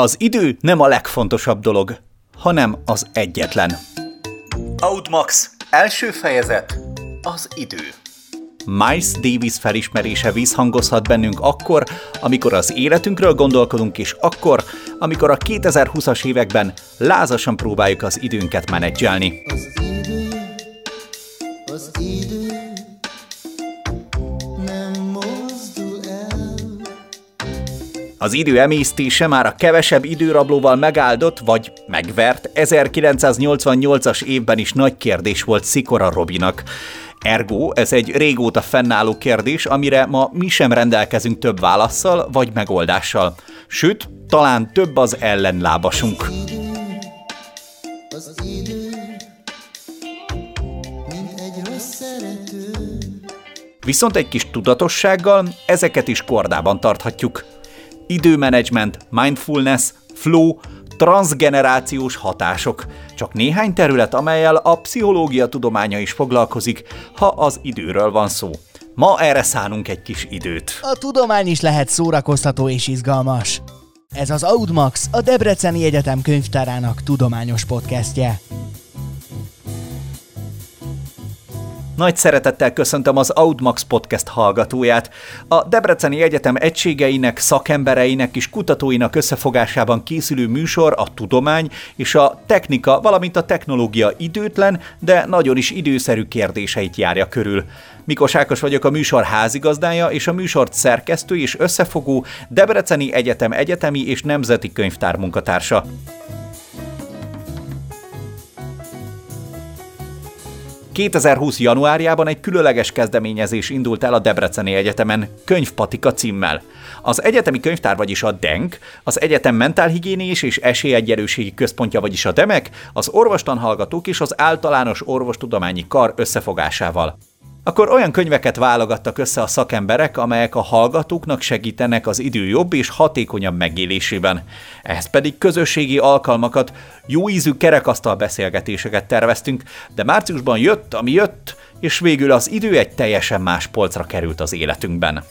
Az idő nem a legfontosabb dolog, hanem az egyetlen. Outmax. Első fejezet. Az idő. Miles Davis felismerése vízhangozhat bennünk akkor, amikor az életünkről gondolkodunk, és akkor, amikor a 2020-as években lázasan próbáljuk az időnket menedzselni. Az idő, Az idő emésztése már a kevesebb időrablóval megáldott vagy megvert 1988-as évben is nagy kérdés volt Szikora Robinak. Ergo, ez egy régóta fennálló kérdés, amire ma mi sem rendelkezünk több válaszsal vagy megoldással. Sőt, talán több az ellenlábasunk. Viszont egy kis tudatossággal ezeket is kordában tarthatjuk időmenedzsment, mindfulness, flow, transgenerációs hatások. Csak néhány terület, amelyel a pszichológia tudománya is foglalkozik, ha az időről van szó. Ma erre szánunk egy kis időt. A tudomány is lehet szórakoztató és izgalmas. Ez az Audmax, a Debreceni Egyetem könyvtárának tudományos podcastje. Nagy szeretettel köszöntöm az Audmax Podcast hallgatóját. A Debreceni Egyetem egységeinek, szakembereinek és kutatóinak összefogásában készülő műsor a tudomány és a technika, valamint a technológia időtlen, de nagyon is időszerű kérdéseit járja körül. Mikos Ákos vagyok a műsor házigazdája és a műsort szerkesztő és összefogó Debreceni Egyetem egyetemi és nemzeti könyvtár munkatársa. 2020. januárjában egy különleges kezdeményezés indult el a Debreceni Egyetemen, Könyvpatika címmel. Az egyetemi könyvtár, vagyis a DENK, az Egyetem Mentálhigiénés és Esélyegyelőségi Központja, vagyis a DEMEK, az orvostanhallgatók és az általános orvostudományi kar összefogásával. Akkor olyan könyveket válogattak össze a szakemberek, amelyek a hallgatóknak segítenek az idő jobb és hatékonyabb megélésében. Ehhez pedig közösségi alkalmakat, jó ízű kerekasztal beszélgetéseket terveztünk, de márciusban jött, ami jött, és végül az idő egy teljesen más polcra került az életünkben.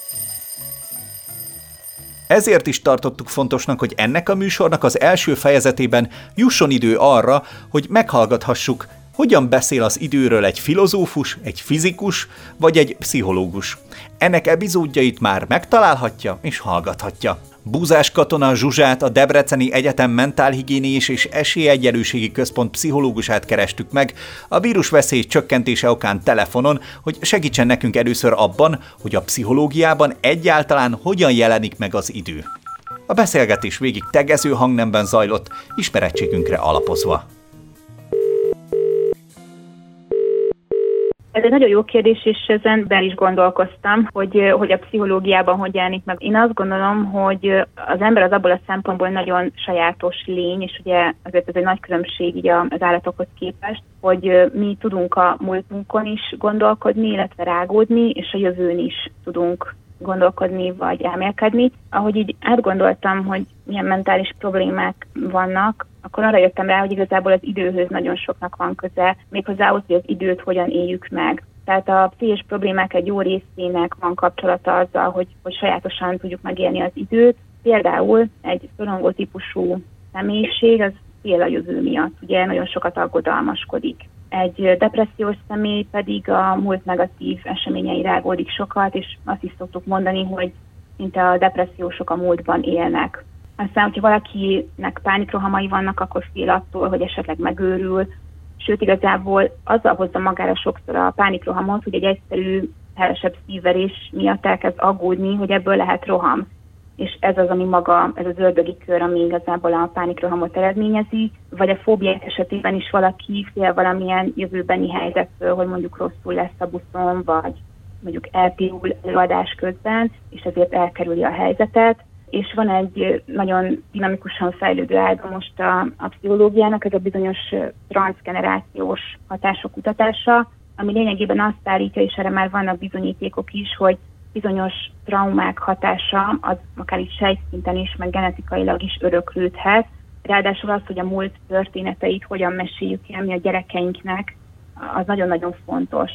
Ezért is tartottuk fontosnak, hogy ennek a műsornak az első fejezetében jusson idő arra, hogy meghallgathassuk hogyan beszél az időről egy filozófus, egy fizikus vagy egy pszichológus? Ennek epizódjait már megtalálhatja és hallgathatja. Búzás katona Zsuzsát, a Debreceni Egyetem Mentálhigiénés és Esélyegyelőségi Központ pszichológusát kerestük meg a vírusveszély csökkentése okán telefonon, hogy segítsen nekünk először abban, hogy a pszichológiában egyáltalán hogyan jelenik meg az idő. A beszélgetés végig tegező hangnemben zajlott, ismerettségünkre alapozva. Ez egy nagyon jó kérdés, és ezen be is gondolkoztam, hogy, hogy a pszichológiában hogy jelenik meg. Én azt gondolom, hogy az ember az abból a szempontból nagyon sajátos lény, és ugye azért ez egy nagy különbség így az állatokhoz képest, hogy mi tudunk a múltunkon is gondolkodni, illetve rágódni, és a jövőn is tudunk gondolkodni vagy elmélkedni. Ahogy így átgondoltam, hogy milyen mentális problémák vannak, akkor arra jöttem rá, hogy igazából az időhöz nagyon soknak van köze, méghozzá ahhoz, hogy az időt hogyan éljük meg. Tehát a pszichés problémák egy jó részének van kapcsolata azzal, hogy, hogy sajátosan tudjuk megélni az időt. Például egy szorongó típusú személyiség az fél a jövő miatt, ugye nagyon sokat aggodalmaskodik. Egy depressziós személy pedig a múlt negatív eseményei rágódik sokat, és azt is szoktuk mondani, hogy szinte a depressziósok a múltban élnek. Aztán, hogyha valakinek pánikrohamai vannak, akkor fél attól, hogy esetleg megőrül, sőt igazából azzal hozza magára sokszor a pánikrohamot, hogy egy egyszerű, hevesebb szívverés miatt elkezd aggódni, hogy ebből lehet roham. És ez az, ami maga, ez az ördögi kör, ami igazából a pánikrohamot eredményezi, vagy a fóbiák esetében is valaki fél valamilyen jövőbeni helyzettől, hogy mondjuk rosszul lesz a buszon, vagy mondjuk elpirul előadás közben, és ezért elkerüli a helyzetet. És van egy nagyon dinamikusan fejlődő ága most a, a pszichológiának, ez a bizonyos transgenerációs hatások kutatása, ami lényegében azt állítja, és erre már vannak bizonyítékok is, hogy bizonyos traumák hatása az akár is sejtszinten is, meg genetikailag is öröklődhet. Ráadásul az, hogy a múlt történeteit hogyan meséljük el mi a gyerekeinknek, az nagyon-nagyon fontos.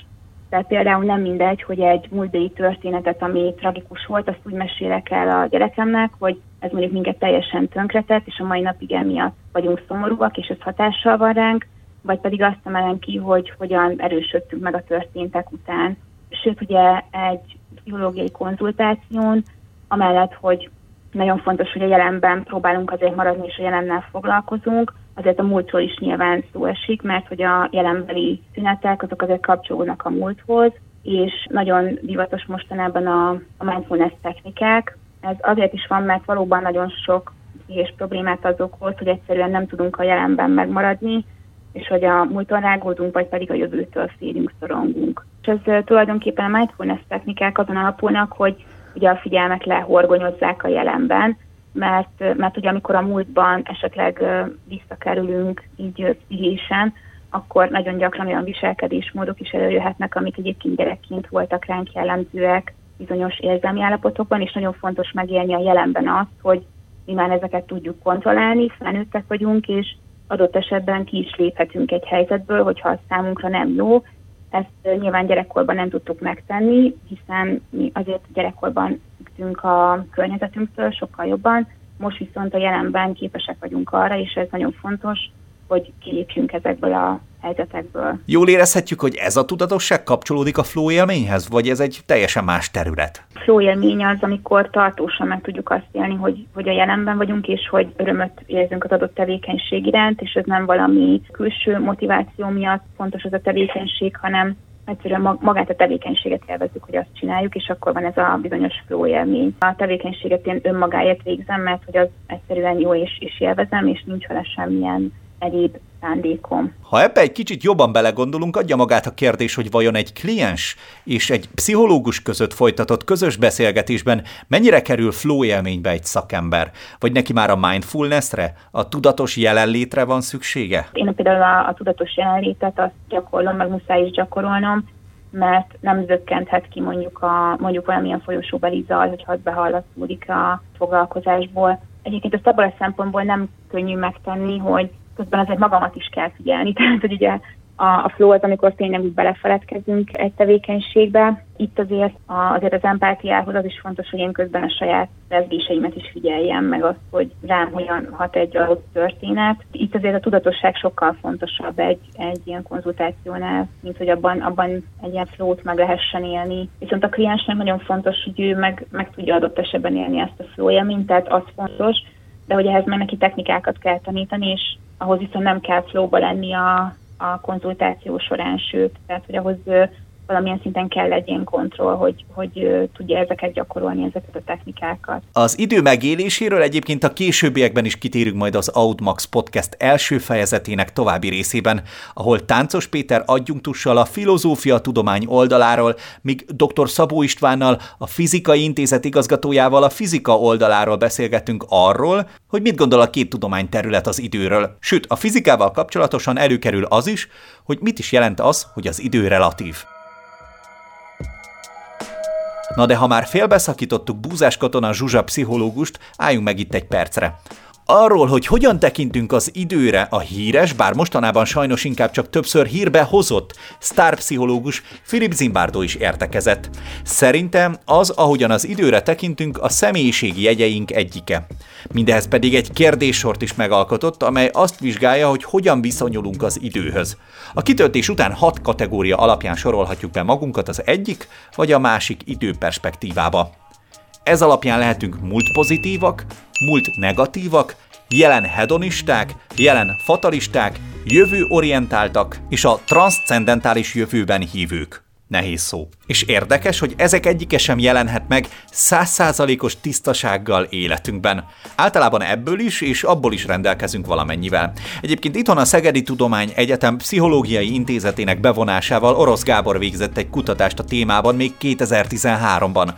Tehát például nem mindegy, hogy egy múltbéli történetet, ami tragikus volt, azt úgy mesélek el a gyerekemnek, hogy ez mondjuk minket teljesen tönkretett, és a mai napig emiatt vagyunk szomorúak, és ez hatással van ránk, vagy pedig azt emelem ki, hogy hogyan erősödtünk meg a történtek után. Sőt, ugye egy pszichológiai konzultáción, amellett, hogy nagyon fontos, hogy a jelenben próbálunk azért maradni, és a jelennel foglalkozunk, azért a múltról is nyilván szó esik, mert hogy a jelenbeli szünetek azok azért kapcsolódnak a múlthoz, és nagyon divatos mostanában a, a mindfulness technikák. Ez azért is van, mert valóban nagyon sok és problémát az okoz, hogy egyszerűen nem tudunk a jelenben megmaradni, és hogy a múlton rágódunk, vagy pedig a jövőtől félünk, szorongunk. És ez tulajdonképpen a mindfulness technikák azon alapulnak, hogy ugye a figyelmet lehorgonyozzák a jelenben, mert, mert ugye amikor a múltban esetleg visszakerülünk így pszichésen, akkor nagyon gyakran olyan viselkedésmódok is előjöhetnek, amik egyébként gyerekként voltak ránk jellemzőek bizonyos érzelmi állapotokban, és nagyon fontos megélni a jelenben azt, hogy mi már ezeket tudjuk kontrollálni, felnőttek vagyunk, és adott esetben ki is léphetünk egy helyzetből, hogyha az számunkra nem jó. Ezt nyilván gyerekkorban nem tudtuk megtenni, hiszen mi azért gyerekkorban függtünk a környezetünktől sokkal jobban, most viszont a jelenben képesek vagyunk arra, és ez nagyon fontos, hogy kilépjünk ezekből a helyzetekből. Jól érezhetjük, hogy ez a tudatosság kapcsolódik a flow élményhez, vagy ez egy teljesen más terület? Flow élmény az, amikor tartósan meg tudjuk azt élni, hogy, hogy a jelenben vagyunk, és hogy örömöt érzünk az adott tevékenység iránt, és ez nem valami külső motiváció miatt fontos az a tevékenység, hanem egyszerűen magát a tevékenységet élvezzük, hogy azt csináljuk, és akkor van ez a bizonyos flow élmény. A tevékenységet én önmagáért végzem, mert hogy az egyszerűen jó és, és élvezem, és nincs vele semmilyen egyéb szándékom. Ha ebbe egy kicsit jobban belegondolunk, adja magát a kérdés, hogy vajon egy kliens és egy pszichológus között folytatott közös beszélgetésben mennyire kerül flow élménybe egy szakember? Vagy neki már a mindfulnessre, a tudatos jelenlétre van szüksége? Én például a, a tudatos jelenlétet azt gyakorlom, meg muszáj is gyakorolnom, mert nem zökkenthet ki mondjuk, a, mondjuk valamilyen folyosóbeli zaj, hogyha az behallatszódik a foglalkozásból. Egyébként ezt abban a szempontból nem könnyű megtenni, hogy közben azért magamat is kell figyelni. Tehát, hogy ugye a, a flow az, amikor tényleg úgy belefeledkezünk egy tevékenységbe. Itt azért, a, azért az empátiához az is fontos, hogy én közben a saját rezgéseimet is figyeljem, meg azt, hogy rám hogyan hat egy adott történet. Itt azért a tudatosság sokkal fontosabb egy, egy ilyen konzultációnál, mint hogy abban, abban egy ilyen flow-t meg lehessen élni. Viszont a kliensnek nagyon fontos, hogy ő meg, meg tudja adott esetben élni ezt a flow élményt, tehát az fontos, de hogy ehhez már neki technikákat kell tanítani, és ahhoz viszont nem kell flowba lenni a, a konzultáció során, sőt, tehát hogy ahhoz valamilyen szinten kell egy ilyen kontroll, hogy, hogy tudja ezeket gyakorolni, ezeket a technikákat. Az idő megéléséről egyébként a későbbiekben is kitérünk majd az Outmax Podcast első fejezetének további részében, ahol Táncos Péter adjunktussal a filozófia tudomány oldaláról, míg dr. Szabó Istvánnal, a Fizikai Intézet igazgatójával a fizika oldaláról beszélgetünk arról, hogy mit gondol a két tudományterület az időről. Sőt, a fizikával kapcsolatosan előkerül az is, hogy mit is jelent az, hogy az idő relatív. Na de ha már félbeszakítottuk búzás katona Zsuzsa pszichológust, álljunk meg itt egy percre. Arról, hogy hogyan tekintünk az időre a híres, bár mostanában sajnos inkább csak többször hírbe hozott sztárpszichológus Philip Zimbardo is értekezett. Szerintem az, ahogyan az időre tekintünk, a személyiségi jegyeink egyike. Mindehez pedig egy kérdéssort is megalkotott, amely azt vizsgálja, hogy hogyan viszonyulunk az időhöz. A kitöltés után hat kategória alapján sorolhatjuk be magunkat az egyik vagy a másik időperspektívába. Ez alapján lehetünk múlt pozitívak, múlt negatívak, jelen hedonisták, jelen fatalisták, jövő orientáltak és a transzcendentális jövőben hívők. Nehéz szó. És érdekes, hogy ezek egyike sem jelenhet meg százszázalékos tisztasággal életünkben. Általában ebből is és abból is rendelkezünk valamennyivel. Egyébként itthon a Szegedi Tudomány Egyetem Pszichológiai Intézetének bevonásával Orosz Gábor végzett egy kutatást a témában még 2013-ban.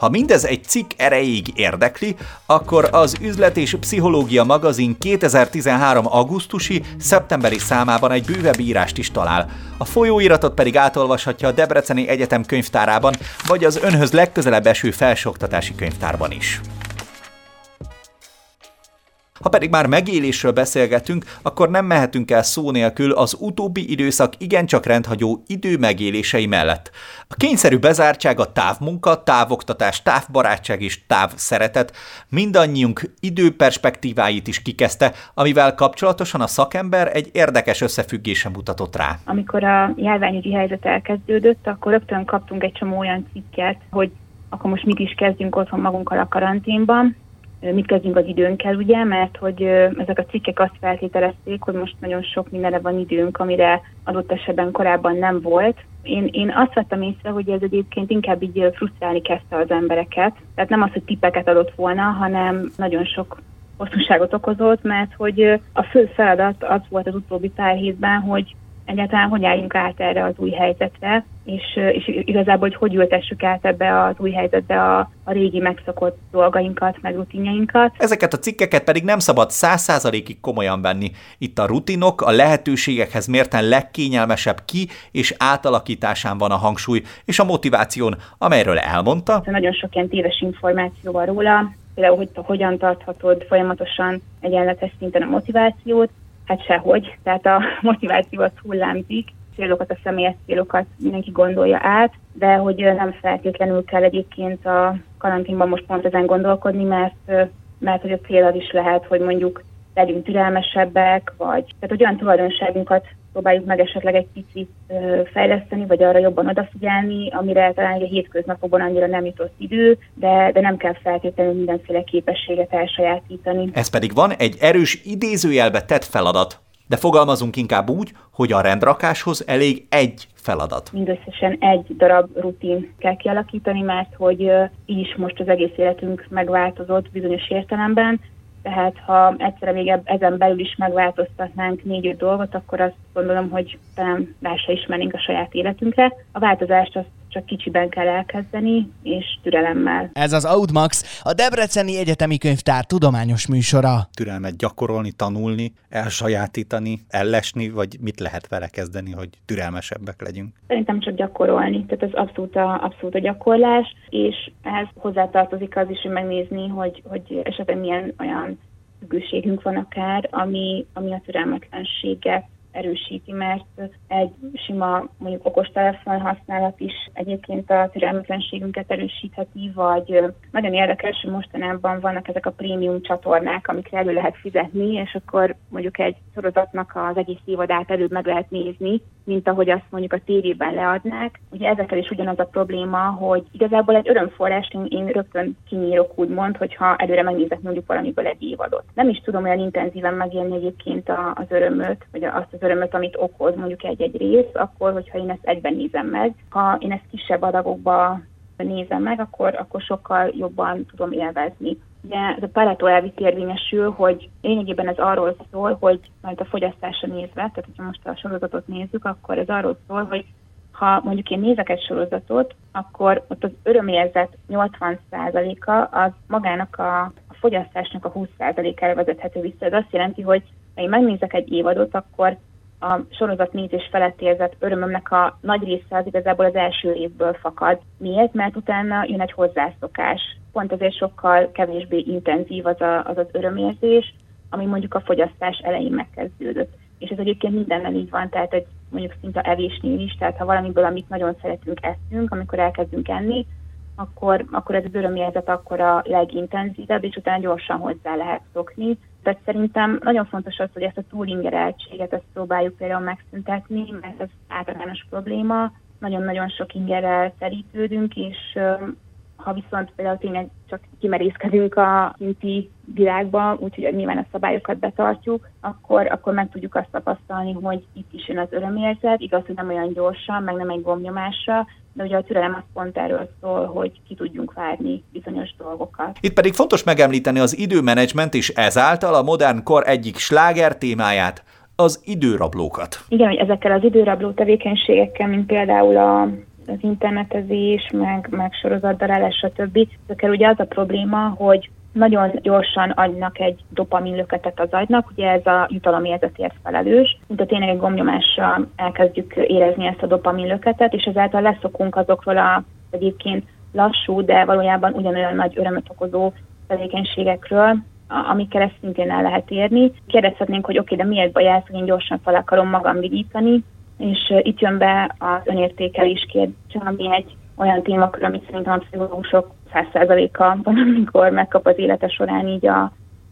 Ha mindez egy cikk erejéig érdekli, akkor az Üzlet és Pszichológia magazin 2013. augusztusi, szeptemberi számában egy bővebb írást is talál. A folyóiratot pedig átolvashatja a Debreceni Egyetem könyvtárában, vagy az önhöz legközelebb eső felsőoktatási könyvtárban is. Ha pedig már megélésről beszélgetünk, akkor nem mehetünk el szó nélkül az utóbbi időszak igencsak rendhagyó idő megélései mellett. A kényszerű bezártság, a távmunka, távoktatás, távbarátság és távszeretet mindannyiunk időperspektíváit is kikezdte, amivel kapcsolatosan a szakember egy érdekes összefüggése mutatott rá. Amikor a járványügyi helyzet elkezdődött, akkor rögtön kaptunk egy csomó olyan cikket, hogy akkor most mit is kezdjünk otthon magunkkal a karanténban, mit kezdjünk az időnkkel, ugye, mert hogy ezek a cikkek azt feltételezték, hogy most nagyon sok mindenre van időnk, amire adott esetben korábban nem volt. Én, én azt vettem észre, hogy ez egyébként inkább így frusztrálni kezdte az embereket. Tehát nem az, hogy tippeket adott volna, hanem nagyon sok hosszúságot okozott, mert hogy a fő feladat az volt az utóbbi pár hétben, hogy egyáltalán hogy álljunk át erre az új helyzetre, és, és igazából, hogy hogy ültessük át ebbe az új helyzetbe a, a régi megszokott dolgainkat, meg rutinjainkat. Ezeket a cikkeket pedig nem szabad száz százalékig komolyan venni. Itt a rutinok, a lehetőségekhez mérten legkényelmesebb ki és átalakításán van a hangsúly, és a motiváción, amelyről elmondta. Nagyon sok ilyen téves információ van róla, például, hogy hogyan tarthatod folyamatosan egyenletes szinten a motivációt, Hát sehogy, tehát a motiváció az hullámzik, célokat, a személyes célokat mindenki gondolja át, de hogy nem feltétlenül kell egyébként a karanténban most pont ezen gondolkodni, mert, mert hogy a cél az is lehet, hogy mondjuk legyünk türelmesebbek, vagy tehát hogy olyan tulajdonságunkat próbáljuk meg esetleg egy picit fejleszteni, vagy arra jobban odafigyelni, amire talán a hétköznapokban annyira nem jutott idő, de, de nem kell feltétlenül mindenféle képességet elsajátítani. Ez pedig van egy erős idézőjelbe tett feladat, de fogalmazunk inkább úgy, hogy a rendrakáshoz elég egy feladat. Mindösszesen egy darab rutin kell kialakítani, mert hogy így is most az egész életünk megváltozott bizonyos értelemben, tehát ha egyszerre még ezen belül is megváltoztatnánk négy-öt dolgot, akkor azt gondolom, hogy talán rá se ismernénk a saját életünkre. A változást azt csak kicsiben kell elkezdeni, és türelemmel. Ez az Audmax, a Debreceni Egyetemi Könyvtár tudományos műsora. Türelmet gyakorolni, tanulni, elsajátítani, ellesni, vagy mit lehet vele kezdeni, hogy türelmesebbek legyünk? Szerintem csak gyakorolni, tehát az abszolút a, abszolút a gyakorlás, és ehhez hozzátartozik az is, hogy megnézni, hogy, hogy esetleg milyen olyan függőségünk van akár, ami, ami a türelmetlenséget erősíti, mert egy sima mondjuk okostelefon használat is egyébként a türelmetlenségünket erősítheti, vagy nagyon érdekes, hogy mostanában vannak ezek a prémium csatornák, amikre elő lehet fizetni, és akkor mondjuk egy sorozatnak az egész évadát előbb meg lehet nézni, mint ahogy azt mondjuk a tévében leadnák. Ugye ezekkel is ugyanaz a probléma, hogy igazából egy örömforrás én, én rögtön kinyírok úgymond, hogyha előre megnézek mondjuk valamiből egy évadot. Nem is tudom olyan intenzíven megélni egyébként az örömöt, vagy azt az örömöt, amit okoz mondjuk egy-egy rész, akkor, hogyha én ezt egyben nézem meg. Ha én ezt kisebb adagokba nézem meg, akkor, akkor sokkal jobban tudom élvezni. Ugye ez a Pareto elvit érvényesül, hogy lényegében ez arról szól, hogy majd a fogyasztásra nézve, tehát hogyha most a sorozatot nézzük, akkor ez arról szól, hogy ha mondjuk én nézek egy sorozatot, akkor ott az örömérzet 80%-a az magának a, a fogyasztásnak a 20%-ára vezethető vissza. Ez azt jelenti, hogy ha én megnézek egy évadot, akkor a sorozat nézés felett érzett örömömnek a nagy része az igazából az első évből fakad. Miért? Mert utána jön egy hozzászokás. Pont azért sokkal kevésbé intenzív az a, az, az örömérzés, ami mondjuk a fogyasztás elején megkezdődött. És ez egyébként mindennel így van, tehát egy mondjuk szinte evésnél is, tehát ha valamiből, amit nagyon szeretünk, eszünk, amikor elkezdünk enni, akkor, akkor ez az örömérzet akkor a legintenzívebb, és utána gyorsan hozzá lehet szokni. Tehát szerintem nagyon fontos az, hogy ezt a túlingereltséget ezt próbáljuk például megszüntetni, mert ez általános probléma. Nagyon-nagyon sok ingerrel terítődünk, és ha viszont például tényleg csak kimerészkedünk a kinti világba, úgyhogy nyilván a szabályokat betartjuk, akkor, akkor meg tudjuk azt tapasztalni, hogy itt is jön az örömérzet, igaz, hogy nem olyan gyorsan, meg nem egy gombnyomásra, de ugye a türelem az pont erről szól, hogy ki tudjunk várni bizonyos dolgokat. Itt pedig fontos megemlíteni az időmenedzsment és ezáltal a modern kor egyik sláger témáját, az időrablókat. Igen, hogy ezekkel az időrabló tevékenységekkel, mint például a az internetezés, meg, meg sorozatdarálás, stb. Ezekkel ugye az a probléma, hogy nagyon gyorsan adnak egy dopaminlöketet az agynak, ugye ez a jutalomérzetért felelős, a tényleg egy gomnyomással elkezdjük érezni ezt a dopaminlöketet, és ezáltal leszokunk azokról a egyébként lassú, de valójában ugyanolyan nagy örömöt okozó tevékenységekről, amikkel ezt szintén el lehet érni. Kérdezhetnénk, hogy oké, okay, de miért baj ez, hogy én gyorsan fel akarom magam vigítani, és itt jön be az önértékelés kérdése, ami egy olyan témakör, amit szerintem a pszichológusok 100%-a valamikor megkap az élete során így a,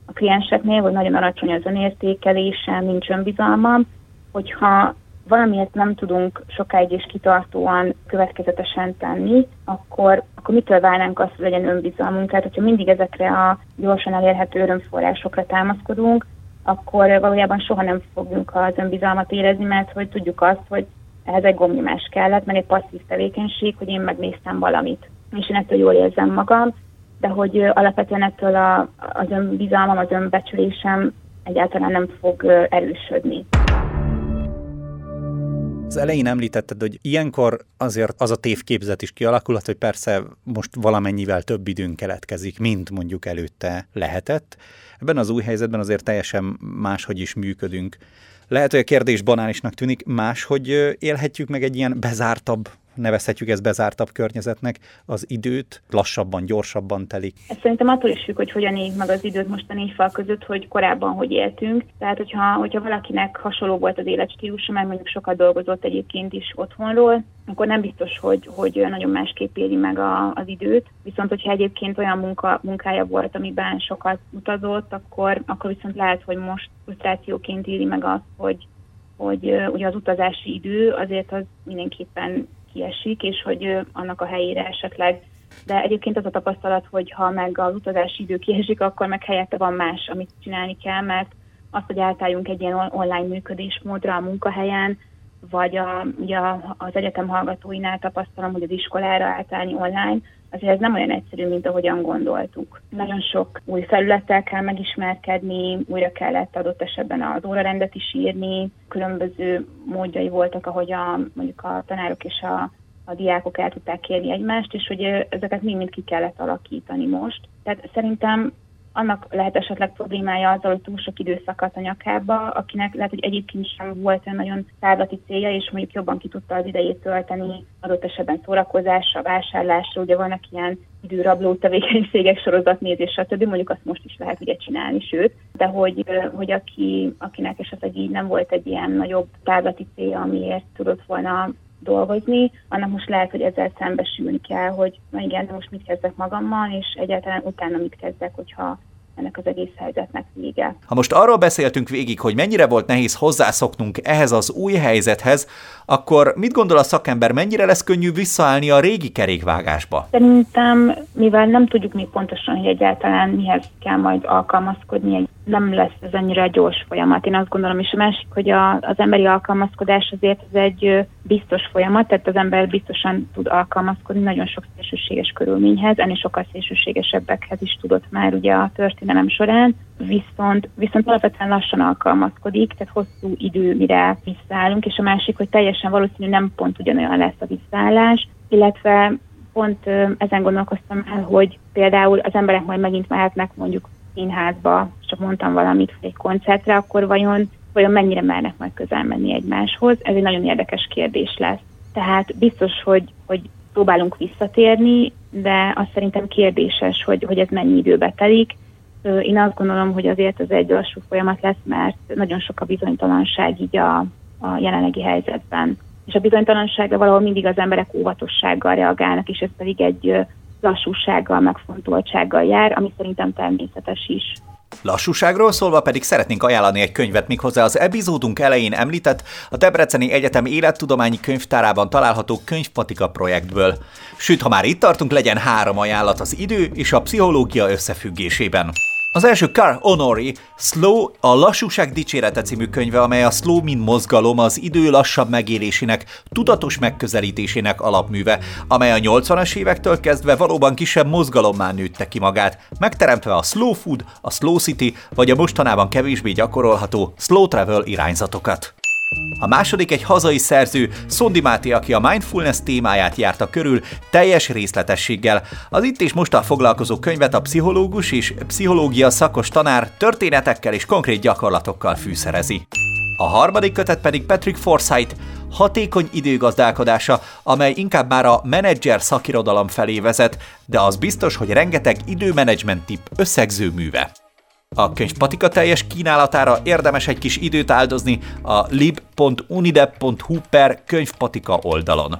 a klienseknél, hogy nagyon alacsony az önértékelése, nincs önbizalmam, hogyha valamiért nem tudunk sokáig és kitartóan, következetesen tenni, akkor, akkor mitől válnánk azt, hogy legyen önbizalmunk? Tehát, hogyha mindig ezekre a gyorsan elérhető örömforrásokra támaszkodunk, akkor valójában soha nem fogjuk az önbizalmat érezni, mert hogy tudjuk azt, hogy ehhez egy gomnyomás kellett, mert egy passzív tevékenység, hogy én megnéztem valamit, és én ettől jól érzem magam, de hogy alapvetően ettől a, az önbizalmam, az önbecsülésem egyáltalán nem fog erősödni. Az elején említetted, hogy ilyenkor azért az a tévképzet is kialakulhat, hogy persze most valamennyivel több időnk keletkezik, mint mondjuk előtte lehetett. Ebben az új helyzetben azért teljesen máshogy is működünk. Lehet, hogy a kérdés banálisnak tűnik, máshogy élhetjük meg egy ilyen bezártabb nevezhetjük ezt bezártabb környezetnek, az időt lassabban, gyorsabban telik? Ez szerintem attól is függ, hogy hogyan éljük meg az időt most a négy fal között, hogy korábban hogy éltünk. Tehát, hogyha, hogyha valakinek hasonló volt az életstílusa, mert mondjuk sokat dolgozott egyébként is otthonról, akkor nem biztos, hogy, hogy nagyon másképp éli meg a, az időt. Viszont, hogyha egyébként olyan munka, munkája volt, amiben sokat utazott, akkor, akkor viszont lehet, hogy most frusztrációként éli meg azt, hogy, hogy ugye az utazási idő azért az mindenképpen kiesik, és hogy annak a helyére esetleg. De egyébként az a tapasztalat, hogy ha meg az utazási idő kiesik, akkor meg helyette van más, amit csinálni kell, mert azt, hogy átálljunk egy ilyen online működésmódra a munkahelyen, vagy a, ugye az egyetem hallgatóinál tapasztalom, hogy az iskolára átállni online, azért ez nem olyan egyszerű, mint ahogyan gondoltuk. Nagyon sok új felülettel kell megismerkedni, újra kellett adott esetben az órarendet is írni, különböző módjai voltak, ahogy a, mondjuk a tanárok és a, a diákok el tudták kérni egymást, és hogy ezeket mind-mind ki kellett alakítani most. Tehát szerintem annak lehet esetleg problémája azzal, hogy túl sok idő szakadt a nyakába, akinek lehet, hogy egyébként sem volt olyan nagyon távlati célja, és mondjuk jobban ki tudta az idejét tölteni adott esetben szórakozásra, vásárlásra, ugye vannak ilyen időrabló tevékenységek, sorozatnézés, stb. Mondjuk azt most is lehet ugye csinálni, sőt, de hogy, hogy aki, akinek esetleg így nem volt egy ilyen nagyobb távlati célja, amiért tudott volna dolgozni, annak most lehet, hogy ezzel szembesülni kell, hogy na igen, de most mit kezdek magammal, és egyáltalán utána mit kezdek, hogyha ennek az egész helyzetnek vége. Ha most arról beszéltünk végig, hogy mennyire volt nehéz hozzászoknunk ehhez az új helyzethez, akkor mit gondol a szakember, mennyire lesz könnyű visszaállni a régi kerékvágásba? Szerintem, mivel nem tudjuk még pontosan, hogy egyáltalán mihez kell majd alkalmazkodni, nem lesz ez ennyire gyors folyamat. Én azt gondolom, és a másik, hogy a, az emberi alkalmazkodás azért ez egy biztos folyamat, tehát az ember biztosan tud alkalmazkodni nagyon sok szélsőséges körülményhez, ennél sokkal szélsőségesebbekhez is tudott már ugye a történelem során, viszont, viszont alapvetően lassan alkalmazkodik, tehát hosszú idő, mire visszaállunk, és a másik, hogy teljesen valószínű nem pont ugyanolyan lesz a visszaállás, illetve pont ezen gondolkoztam el, hogy például az emberek majd megint mehetnek mondjuk színházba, csak mondtam valamit, egy koncertre, akkor vajon, vajon mennyire mernek majd közel menni egymáshoz? Ez egy nagyon érdekes kérdés lesz. Tehát biztos, hogy, hogy próbálunk visszatérni, de azt szerintem kérdéses, hogy, hogy ez mennyi időbe telik. Én azt gondolom, hogy azért ez egy lassú folyamat lesz, mert nagyon sok a bizonytalanság így a, a jelenlegi helyzetben. És a bizonytalanságra valahol mindig az emberek óvatossággal reagálnak, és ez pedig egy lassúsággal, megfontoltsággal jár, ami szerintem természetes is. Lassúságról szólva pedig szeretnénk ajánlani egy könyvet, méghozzá az epizódunk elején említett, a Debreceni Egyetem élettudományi könyvtárában található könyvpatika projektből. Sőt, ha már itt tartunk, legyen három ajánlat az idő és a pszichológia összefüggésében. Az első Car Honori Slow, a lassúság dicsérete című könyve, amely a slow mint mozgalom az idő lassabb megélésének, tudatos megközelítésének alapműve, amely a 80-as évektől kezdve valóban kisebb mozgalommá nőtte ki magát, megteremtve a slow food, a slow city vagy a mostanában kevésbé gyakorolható slow travel irányzatokat. A második egy hazai szerző, Szondi Máté, aki a mindfulness témáját járta körül teljes részletességgel. Az itt és mostan foglalkozó könyvet a pszichológus és pszichológia szakos tanár történetekkel és konkrét gyakorlatokkal fűszerezi. A harmadik kötet pedig Patrick Forsyth, hatékony időgazdálkodása, amely inkább már a menedzser szakirodalom felé vezet, de az biztos, hogy rengeteg időmenedzsment tipp összegző műve. A könyvpatika teljes kínálatára érdemes egy kis időt áldozni a lib.unidep.hu per könyvpatika oldalon.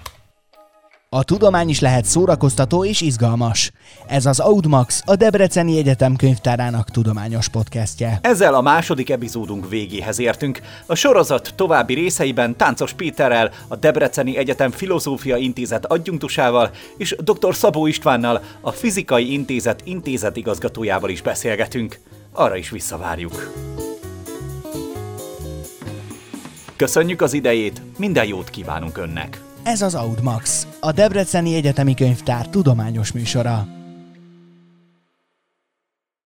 A tudomány is lehet szórakoztató és izgalmas. Ez az Audmax, a Debreceni Egyetem könyvtárának tudományos podcastje. Ezzel a második epizódunk végéhez értünk. A sorozat további részeiben Táncos Péterrel, a Debreceni Egyetem Filozófia Intézet adjunktusával és dr. Szabó Istvánnal, a Fizikai Intézet intézet igazgatójával is beszélgetünk. Arra is visszavárjuk. Köszönjük az idejét, minden jót kívánunk önnek! Ez az Audmax, a Debreceni Egyetemi Könyvtár tudományos műsora.